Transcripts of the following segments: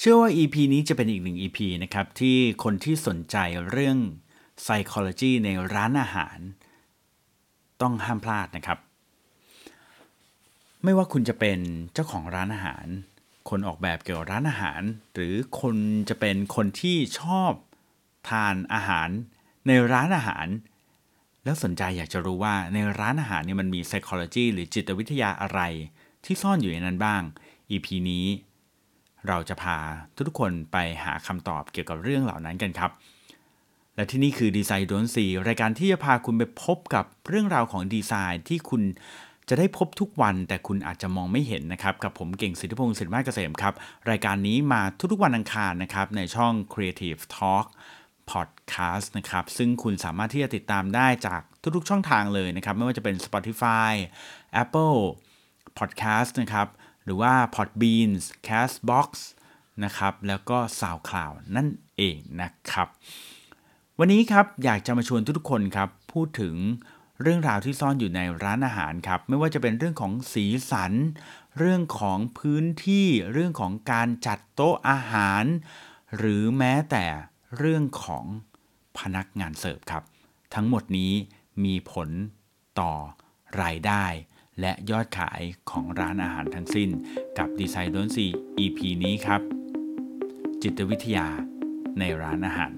เชื่อว่า EP นี้จะเป็นอีกหนึ่ง EP นะครับ ที่คนที่สนใจเรื่อง psychology ในร้านอาหาร ต้องห้ามพลาดนะครับ ไม่ว่าคุณจะเป็นเจ้าของร้านอาหาร คนออกแบบเกี่ยวกับร้านอาหาร หรือคนจะเป็นคนที่ชอบทานอาหารในร้านอาหาร แล้วสนใจอยากจะรู้ว่าในร้านอาหารเนี่ยมันมี psychology หรือจิตวิทยาอะไรที่ซ่อนอยู่ในนั้นบ้าง EP นี้ เราจะพาทุกคนไปหาคำตอบเกี่ยวกับเรื่องเหล่านั้นกันครับ และที่นี่คือดีไซน์ดนซีรายการที่จะพาคุณไปพบกับเรื่องราวของดีไซน์ที่คุณจะได้พบทุกวันแต่คุณอาจจะมองไม่เห็นนะครับ กับผมเก่งสิทธิพงศ์สิทธิมาเกษมครับ รายการนี้มาทุกๆวันอังคารนะครับ ในช่อง Creative Talk Podcast นะครับ ซึ่งคุณสามารถที่จะติดตามได้จากทุกๆช่องทางเลยนะครับ ไม่ว่าจะเป็น Spotify Apple Podcast นะครับ หรือว่า Podbeans Castbox นะครับ แล้วก็ SoundCloud นั่นเองนะครับ วันนี้ครับอยากจะมาชวนทุกๆคนครับ พูดถึงเรื่องราวที่ซ่อนอยู่ในร้านอาหารครับ ไม่ว่าจะเป็นเรื่องของสีสัน เรื่องของพื้นที่เรื่องของการจัดโต๊ะอาหาร หรือแม้แต่เรื่องของพนักงานเสิร์ฟครับ ทั้งหมดนี้มีผลต่อรายได้ และยอดขายของร้านอาหารทั้งสิ้น กับดีไซน์ดนซี EP นี้ครับ จิตวิทยาในร้านอาหาร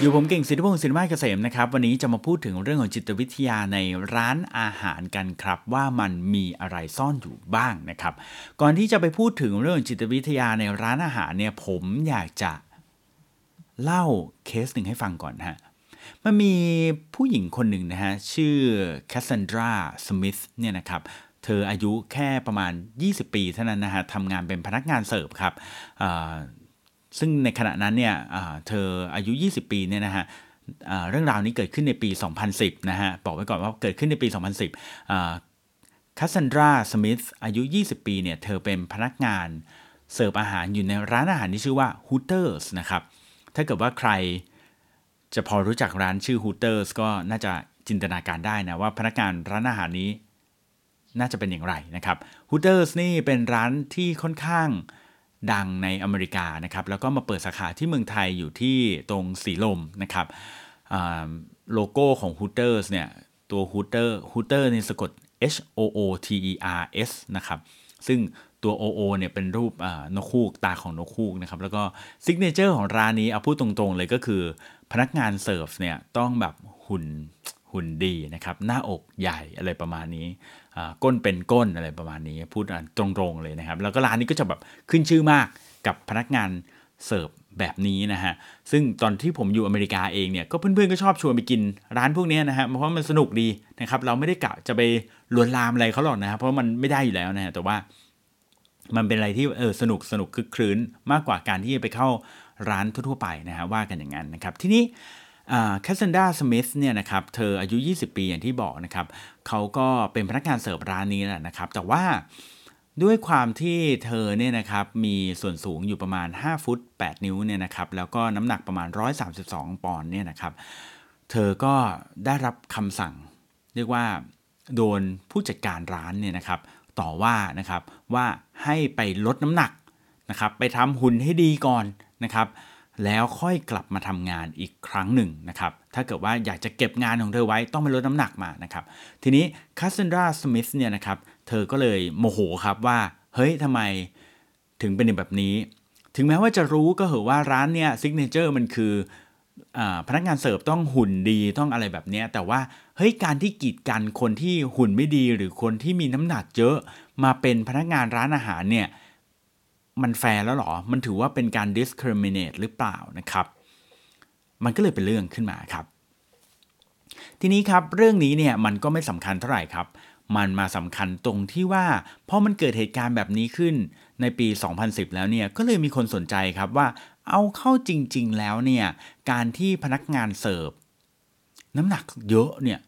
อยู่ผมเก่งสิทธิพงศ์ศิริมาศเกษมนะครับ วันนี้จะมาพูดถึงเรื่องของจิตวิทยาในร้านอาหารกันครับ ว่ามันมีอะไรซ่อนอยู่บ้างนะครับ ก่อนที่จะไปพูดถึงเรื่องจิตวิทยาในร้านอาหารเนี่ยผมอยากจะเล่าเคสหนึ่งให้ฟังก่อนฮะมันมีผู้หญิงคนหนึ่งนะฮะ ชื่อแคสซันดราสมิธเนี่ยนะครับเธออายุแค่ประมาณ 20 ปีเท่านั้นนะฮะทำงานเป็นพนักงานเสิร์ฟครับ ซึ่งในขณะนั้นเนี่ยเธออายุ 20 ปีเนี่ยนะฮะเรื่องราวนี้เกิดขึ้นในปี 2010 นะฮะ บอกไว้ก่อนว่าเกิดขึ้นในปี 2010คัสซันดราสมิธอายุ 20 ปีเนี่ย เธอเป็นพนักงานเสิร์ฟอาหารอยู่ในร้านอาหารที่ชื่อว่า Hooters นะครับ ถ้าเกิดว่าใครจะพอรู้จักร้านชื่อ Hooters ก็น่าจะจินตนาการได้นะว่าพนักงานร้านอาหารนี้น่าจะเป็นอย่างไรนะครับ Hooters นี่เป็นร้านที่ค่อนข้าง ดังในอเมริกานะครับ แล้วก็มาเปิดสาขาที่เมืองไทยอยู่ที่ตรงสีลมนะครับโลโก้ของ Hooters เนี่ยตัว Hooter Hooter นี่สะกด H O O T E R S นะครับ ซึ่งตัว O O เนี่ยเป็นรูปนกฮูกตาของนกฮูกนะครับ แล้วก็ signature ของร้านนี้เอาพูดตรงๆเลยก็คือ พนักงานเสิร์ฟเนี่ยต้องแบบหุ่น หุ่นดีนะครับหน้าอกใหญ่อะไรประมาณนี้ก้นเป็นก้นอะไรประมาณนี้ พูดตรงๆเลยนะครับ แล้วก็ร้านนี้ก็จะแบบขึ้นชื่อมากกับพนักงานเสิร์ฟแบบนี้นะฮะ ซึ่งตอนที่ผมอยู่อเมริกาเองเนี่ย ก็เพื่อนๆก็ชอบชวนไปกินร้านพวกนี้นะฮะ เพราะมันสนุกดีนะครับ เราไม่ได้กะจะไปลวนลามอะไรเขาหรอกนะครับเพราะมันไม่ได้อยู่แล้วนะฮะ แต่ว่ามันเป็นอะไรที่เออสนุกสนุกคึกครื้นมากกว่าการที่จะไปเข้าร้านทั่วๆไปนะฮะว่ากันอย่างนั้นนะครับ ทีนี้ แคสซันดราสมิธเนี่ยนะครับเธออายุ 20 ปีอย่างที่บอกนะครับเขาก็เป็นพนักงานเสิร์ฟร้านนี้แหละนะครับ แต่ว่าด้วยความที่เธอเนี่ยนะครับมีส่วนสูงอยู่ประมาณ 5 ฟุต 8 นิ้วเนี่ยนะครับแล้วก็น้ำหนักประมาณ 132 ปอนด์เนี่ยนะครับเธอก็ได้รับคำสั่ง เรียกว่าโดนผู้จัดการร้านเนี่ยนะครับต่อว่านะครับว่าให้ไปลดน้ำหนักนะครับไปทำหุ่นให้ดีก่อนนะครับ แล้วค่อยกลับมาทำงานอีกครั้งหนึ่งนะครับ ถ้าเกิดว่าอยากจะเก็บงานของเธอไว้ต้องไปลดน้ำหนักมานะครับ ทีนี้แคสซันดราสมิธเนี่ยนะครับ เธอก็เลยโมโหครับว่า เฮ้ยทำไมถึงเป็นแบบนี้ ถึงแม้ว่าจะรู้ก็เหอะว่าร้านเนี่ย signature มันคือพนักงานเสิร์ฟต้องหุ่นดีต้องอะไรแบบนี้ แต่ว่าเฮ้ยการที่กีดกันคนที่หุ่นไม่ดีหรือคนที่มีน้ำหนักเยอะ มาเป็นพนักงานร้านอาหารเนี่ย มันแฟร์แล้วหรอ มันถือว่าเป็นการ discriminate หรือเปล่านะครับ มันก็เลยเป็นเรื่องขึ้นมาครับ ทีนี้ครับเรื่องนี้เนี่ยมันก็ไม่สำคัญเท่าไหร่ครับ มันมาสำคัญตรงที่ว่าพอมันเกิดเหตุการณ์แบบนี้ขึ้นในปี 2010 แล้วเนี่ยก็เลยมีคนสนใจครับว่าเอาเข้าจริง ๆ แล้วเนี่ยการที่พนักงานเสิร์ฟน้ำหนักเยอะเนี่ย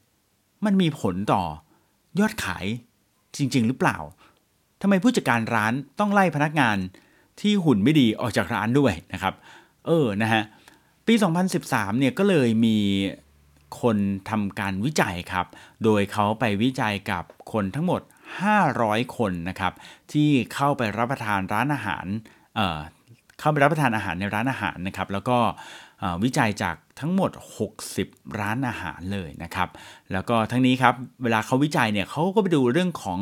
มันมีผลต่อยอดขายจริง ๆ หรือเปล่า ทำไมผู้จัดการร้านต้องไล่พนักงานที่หุ่นไม่ดีออกจากร้านด้วยนะครับ เออนะฮะปี 2013 เนี่ยก็เลยมีคนทำการวิจัยครับ โดยเขาไปวิจัยกับคนทั้งหมด 500 คนนะครับ ที่เข้าไปรับประทานร้านอาหารเอ่อเข้าไปรับประทานอาหารในร้านอาหารนะครับ แล้วก็วิจัยจากทั้งหมด 60 ร้านอาหารเลยนะครับ แล้วก็ทั้งนี้ครับ เวลาเขาวิจัยเนี่ยเขาก็ไปดูเรื่องของ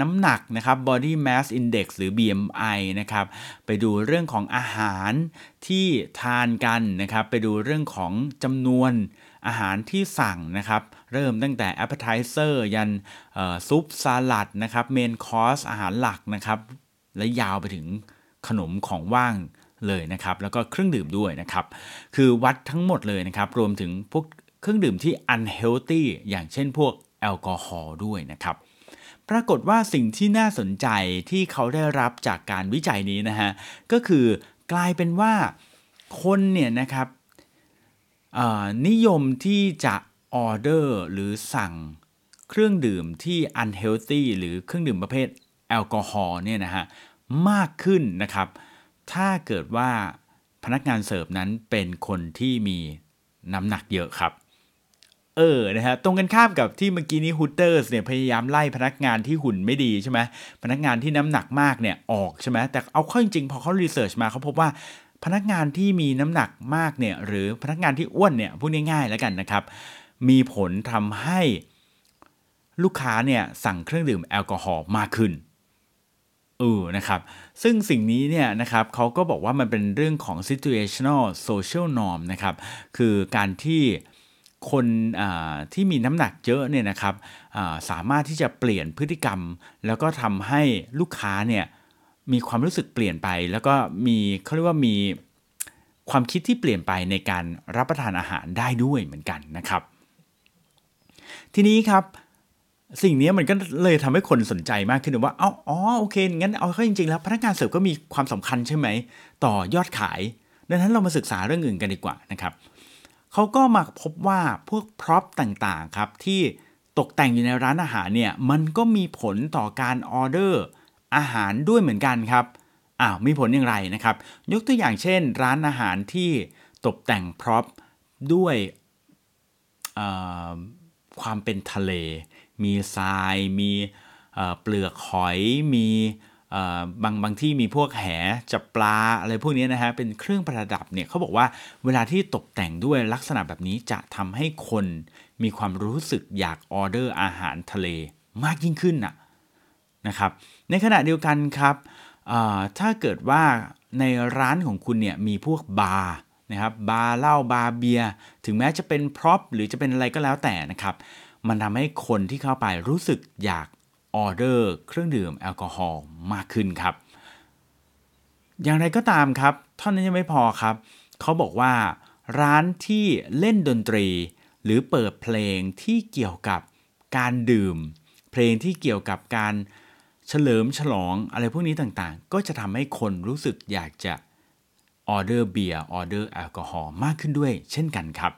น้ำหนักนะครับ body mass index หรือ BMI นะครับไปดูเรื่องของอาหารที่ทานกันนะครับ ไปดูเรื่องของจำนวนอาหารที่สั่งนะครับ เริ่มตั้งแต่ appetizer ยันซุปสลัดนะครับ main course อาหารหลักนะครับ และยาวไปถึงขนมของว่างเลยนะครับ แล้วก็เครื่องดื่มด้วยนะครับ คือวัดทั้งหมดเลยนะครับ รวมถึงพวกเครื่องดื่มที่ unhealthy อย่างเช่นพวกแอลกอฮอล์ด้วยนะครับ ปรากฏว่าสิ่งที่น่าสนใจที่เขาได้รับจากการวิจัยนี้นะฮะ ก็คือกลายเป็นว่าคนเนี่ยนะครับนิยมที่จะออเดอร์หรือสั่งเครื่องดื่มที่ unhealthy หรือเครื่องดื่มประเภทแอลกอฮอล์เนี่ยนะฮะมากขึ้นนะครับ ถ้าเกิดว่าพนักงานเสิร์ฟนั้นเป็นคนที่มีน้ำหนักเยอะครับ เออนะฮะตรงกันข้ามกับที่เมื่อกี้นี้ฮูเตอร์สเนี่ยพยายามไล่พนักงานที่หุ่นไม่ดีใช่ไหมพนักงานที่น้ำหนักมากเนี่ยออกใช่ไหมแต่เอาเข้าจริงพอเขา research มาเขาพบว่าพนักงานที่มีน้ำหนักมากเนี่ยหรือพนักงานที่อ้วนเนี่ยพูดง่ายๆแล้วกันนะครับ มีผลทำให้ลูกค้าเนี่ยสั่งเครื่องดื่มแอลกอฮอล์มากขึ้นเออนะครับ ซึ่งสิ่งนี้เนี่ยนะครับเขาก็บอกว่ามันเป็นเรื่องของ situational social norm นะครับ คือการที่ คนที่มีน้ำหนักเยอะเนี่ยนะครับสามารถที่จะเปลี่ยนพฤติกรรม แล้วก็ทำให้ลูกค้าเนี่ยมีความรู้สึกเปลี่ยนไป แล้วก็มีเขาเรียกว่ามีความคิดที่เปลี่ยนไปในการรับประทานอาหารได้ด้วยเหมือนกันนะครับ ทีนี้ครับสิ่งนี้มันก็เลยทำให้คนสนใจมากขึ้นว่าเอาอ๋อโอเคงั้นเอาเข้าจริงๆแล้วพนักงานเสิร์ฟก็มีความสำคัญใช่ไหม ต่อยอดขาย ดังนั้นเรามาศึกษาเรื่องอื่นกันดีกว่านะครับ เขาก็มาพบว่าพวก prop ต่างๆครับที่ตกแต่งอยู่ในร้านอาหารเนี่ยมันก็มีผลต่อการออเดอร์อาหารด้วยเหมือนกันครับอ้าวมีผลอย่างไรนะครับ ยกตัวอย่างเช่น ร้านอาหารที่ตกแต่งพร็อพด้วยความเป็นทะเล มีทราย มีเปลือกหอย มี บางบางที่มีพวกแหจับปลาอะไรพวกนี้นะฮะเป็นเครื่องประดับเนี่ยเขาบอกว่าเวลาที่ตกแต่งด้วยลักษณะแบบนี้จะทำให้คนมีความรู้สึกอยากออเดอร์อาหารทะเลมากยิ่งขึ้นนะนะครับ ในขณะเดียวกันครับถ้าเกิดว่าในร้านของคุณเนี่ยมีพวกบาร์นะครับบาร์เหล้าบาร์เบียร์ถึงแม้จะเป็น prop หรือจะเป็นอะไรก็แล้วแต่นะครับ มันทำให้คนที่เข้าไปรู้สึกอยาก ออเดอร์เครื่องดื่มแอลกอฮอล์มากขึ้นครับ อย่างไรก็ตามครับเท่านั้นยังไม่พอครับ เขาบอกว่าร้านที่เล่นดนตรี หรือเปิดเพลงที่เกี่ยวกับการดื่ม เพลงที่เกี่ยวกับการเฉลิมฉลองอะไรพวกนี้ต่างๆ ก็จะทำให้คนรู้สึกอยากจะออเดอร์เบียร์ออเดอร์แอลกอฮอล์มากขึ้นด้วย เช่นกันครับ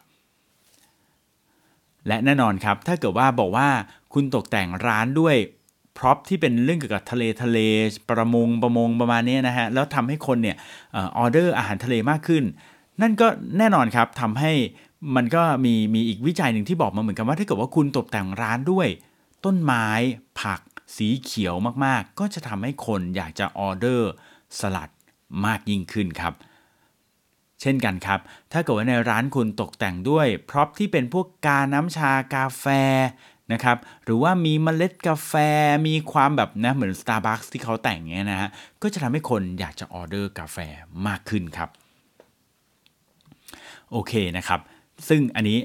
และแน่นอนครับถ้าเกิดว่าบอกว่าคุณตกแต่งร้านด้วย prop ที่เป็นเรื่องเกี่ยวกับทะเลทะเล ประมงประมงประมาณนี้นะฮะแล้วทำให้คนเนี่ยออเดอร์อาหารทะเลมากขึ้น นั่นก็แน่นอนครับทำให้มันก็มีมีอีกวิจัยหนึ่งที่บอกมาเหมือนกันว่าถ้าเกิดว่าคุณตกแต่งร้านด้วย ต้นไม้ผักสีเขียวมากๆ ก็จะทำให้คนอยากจะออเดอร์สลัดมากยิ่งขึ้นครับ เช่นกันครับ ถ้าเกิดว่าในร้านคุณตกแต่งด้วย prop ที่เป็นพวกกาน้ำชากาแฟ นะครับหรือว่ามีเมล็ดกาแฟมีความแบบนะเหมือน Starbucks ที่เขาแต่งเงี้ยนะฮะก็จะทำให้คนอยากจะออเดอร์กาแฟมากขึ้นครับโอเคนะครับ ซึ่งอันนี้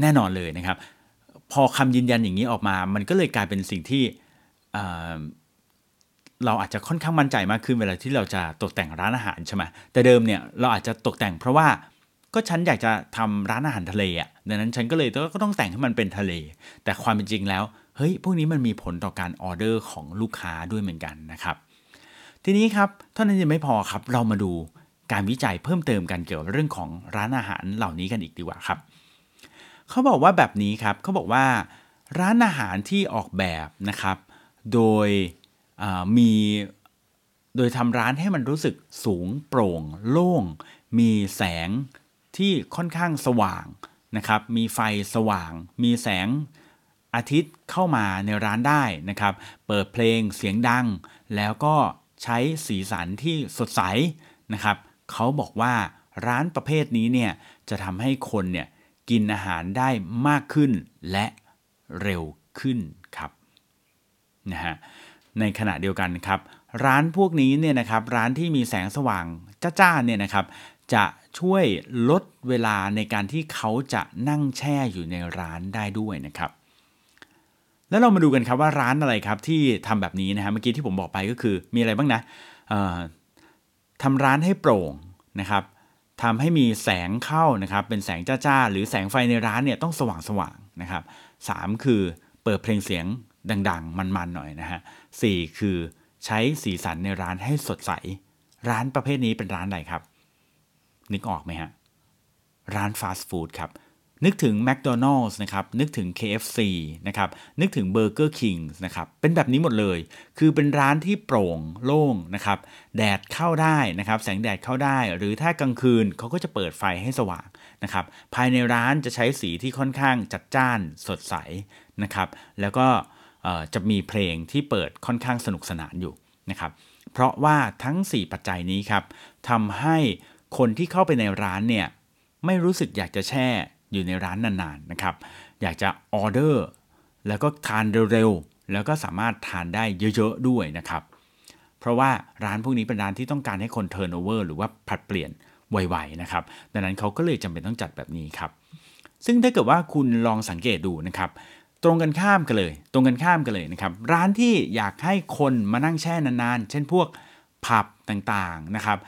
แน่นอนเลยนะครับ พอคำยืนยันอย่างนี้ออกมา มันก็เลยกลายเป็นสิ่งที่เราอาจจะค่อนข้างมั่นใจมากขึ้นเวลาที่เราจะตกแต่งร้านอาหารใช่ไหมแต่เดิมเนี่ยเราอาจจะตกแต่งเพราะว่า ก็ฉันอยากจะทำร้านอาหารทะเลอะดังนั้นฉันก็เลยก็ต้องแต่งให้มันเป็นทะเล แต่ความเป็นจริงแล้วเฮ้ยพวกนี้มันมีผลต่อการออเดอร์ของลูกค้าด้วยเหมือนกันนะครับทีนี้ครับเท่านั้นยังไม่พอครับเรามาดูการวิจัยเพิ่มเติมกันเกี่ยวกับเรื่องของร้านอาหารเหล่านี้กันอีกดีกว่าครับเขาบอกว่าแบบนี้ครับเขาบอกว่าร้านอาหารที่ออกแบบนะครับ โดยมีโดยทำร้านให้มันรู้สึกสูงโปร่ง โล่ง มีแสง ที่ค่อนข้างสว่างนะครับ มีไฟสว่าง มีแสงอาทิตย์เข้ามาในร้านได้นะครับ เปิดเพลงเสียงดัง แล้วก็ใช้สีสันที่สดใสนะครับ เขาบอกว่าร้านประเภทนี้เนี่ยจะทำให้คนเนี่ยกินอาหารได้มากขึ้นและเร็วขึ้นครับนะฮะในขณะเดียวกันครับ ร้านพวกนี้เนี่ยนะครับร้านที่มีแสงสว่างจ้าๆเนี่ยนะครับ จะ ช่วยลดเวลาในการที่เขาจะนั่งแช่อยู่ในร้านได้ด้วยนะครับ แล้วเรามาดูกันครับว่าร้านอะไรครับที่ทำแบบนี้นะฮะเมื่อกี้ที่ผมบอกไปก็คือมีอะไรบ้างนะทำร้านให้โปร่งนะครับทำให้มีแสงเข้านะครับ เป็นแสงจ้าๆ หรือแสงไฟในร้านเนี่ยต้องสว่างๆนะครับสคือเปิดเพลงเสียงดังๆ มันๆหน่อยนะฮะสคือใช้สีสันในร้านให้สดใส ร้านประเภทนี้เป็นร้านอะไรครับ นึกออกไหมฮะ ร้านฟาสต์ฟู้ดครับ นึกถึง McDonald's นะครับ นึกถึง KFC นะครับ นึกถึง Burger King นะครับ เป็นแบบนี้หมดเลย คือเป็นร้านที่โปร่งโล่งนะครับ แดดเข้าได้นะครับ แสงแดดเข้าได้ หรือถ้ากลางคืนเขาก็จะเปิดไฟให้สว่างนะครับ ภายในร้านจะใช้สีที่ค่อนข้างจัดจ้านสดใสนะครับ แล้วก็จะมีเพลงที่เปิดค่อนข้างสนุกสนานอยู่นะครับ เพราะว่าทั้ง 4 ปัจจัยนี้ครับทำให้ คนที่เข้าไปในร้านเนี่ยไม่รู้สึกอยากจะแช่อยู่ในร้านนานๆนะครับ อยากจะออเดอร์แล้วก็ทานเร็วๆ แล้วก็สามารถทานได้เยอะๆด้วยนะครับ เพราะว่าร้านพวกนี้เป็นร้านที่ต้องการให้คน turnover หรือว่าผัดเปลี่ยนไวๆนะครับ ดังนั้นเขาก็เลยจำเป็นต้องจัดแบบนี้ครับ ซึ่งถ้าเกิดว่าคุณลองสังเกตดูนะครับ ตรงกันข้ามกันเลย ตรงกันข้ามกันเลยนะครับ ร้านที่อยากให้คนมานั่งแช่นานๆ เช่นพวก ผับต่างๆนะครับ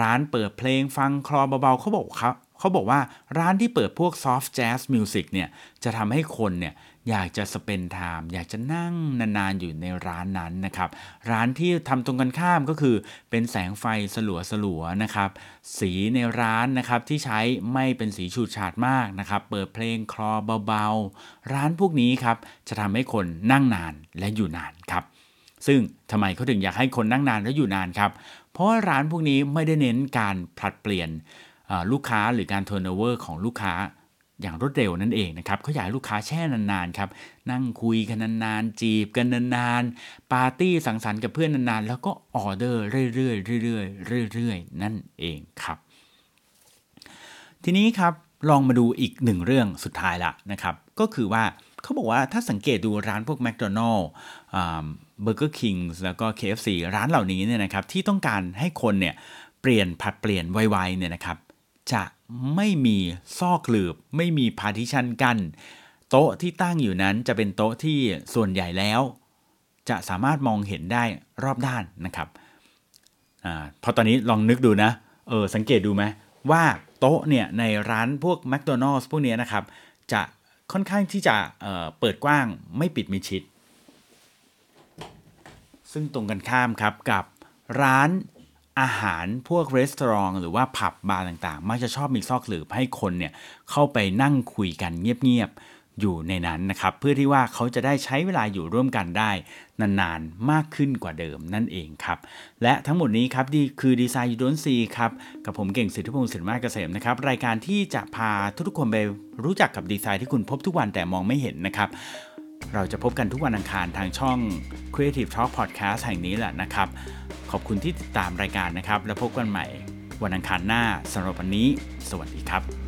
ร้านเปิดเพลงฟังคลอเบาๆเขาบอกครับเขาบอกว่าร้านที่เปิดพวก soft jazz music เนี่ยจะทำให้คนเนี่ยอยากจะสเปนไทม์อยากจะนั่งนานๆอยู่ในร้านนั้นนะครับ ร้านที่ทำตรงกันข้ามก็คือเป็นแสงไฟสลัวสลัวนะครับ สีในร้านนะครับที่ใช้ไม่เป็นสีฉูดฉาดมากนะครับ เปิดเพลงคลอเบาๆ ร้านพวกนี้ครับจะทำให้คนนั่งนานและอยู่นานครับ ซึ่งทำไมเขาถึงอยากให้คนนั่งนานและอยู่นานครับ เพราะร้านพวกนี้ไม่ได้เน้นการผลัดเปลี่ยนลูกค้าหรือการ turnover ของลูกค้าอย่างรวดเร็วนั่นเองนะครับเขาอยากให้ลูกค้าแช่นานๆครับนั่งคุยกันนานๆจีบกันนานๆปาร์ตี้สังสรรค์กับเพื่อนนานๆ แล้วก็ออเดอร์เรื่อยๆเรื่อยๆเรื่อยๆนั่นเองครับ ทีนี้ครับลองมาดูอีกหนึ่งเรื่องสุดท้ายละนะครับ ก็คือว่า เขาบอกว่าถ้าสังเกตดูร้านพวกแมคโดนัลด์เบอร์เกอร์คิงแล้วก็ KFC ร้านเหล่านี้เนี่ยนะครับที่ต้องการให้คนเนี่ยเปลี่ยนผัดเปลี่ยนไวๆเนี่ยนะครับจะไม่มีซอกหลืบ ไม่มี partition กัน โต๊ะที่ตั้งอยู่นั้นจะเป็นโต๊ะที่ส่วนใหญ่แล้ว จะสามารถมองเห็นได้รอบด้านนะครับอพอตอนนี้ลองนึกดูนะเออสังเกตดูไหมว่าโต๊ะเนี่ยในร้านพวกแมคโดนัลล์พวกนี้นะครับจะ ค่อนข้างที่จะเเปิดกว้างไม่ปิดมิชิด ซึ่งตรงกันข้ามครับกับร้านอาหารพวกรีสอร์ทหรือว่าผับบาร์ต่างๆ มักจะชอบมีซอกหลืบให้คนเนี่ยเข้าไปนั่งคุยกันเงียบๆ อยู่ในนั้นนะครับ เพื่อที่ว่าเขาจะได้ใช้เวลาอยู่ร่วมกันได้ นานๆ มากขึ้นกว่าเดิมนั่นเองครับ และทั้งหมดนี้ครับดีคือดีไซน์ยูดนซีครับ กับผมเก่งสิทธิพงศ์สินมาเกษมนะครับ รายการที่จะพาทุกคนไปรู้จักกับดีไซน์ที่คุณพบทุกวันแต่มองไม่เห็นนะครับเราจะพบกันทุกวันอังคารทางช่อง Creative Talk Podcast แห่งนี้แหละนะครับ ขอบคุณที่ติดตามรายการนะครับ แล้วพบกันใหม่วันอังคารหน้าสำหรับวันนี้ สวัสดีครับ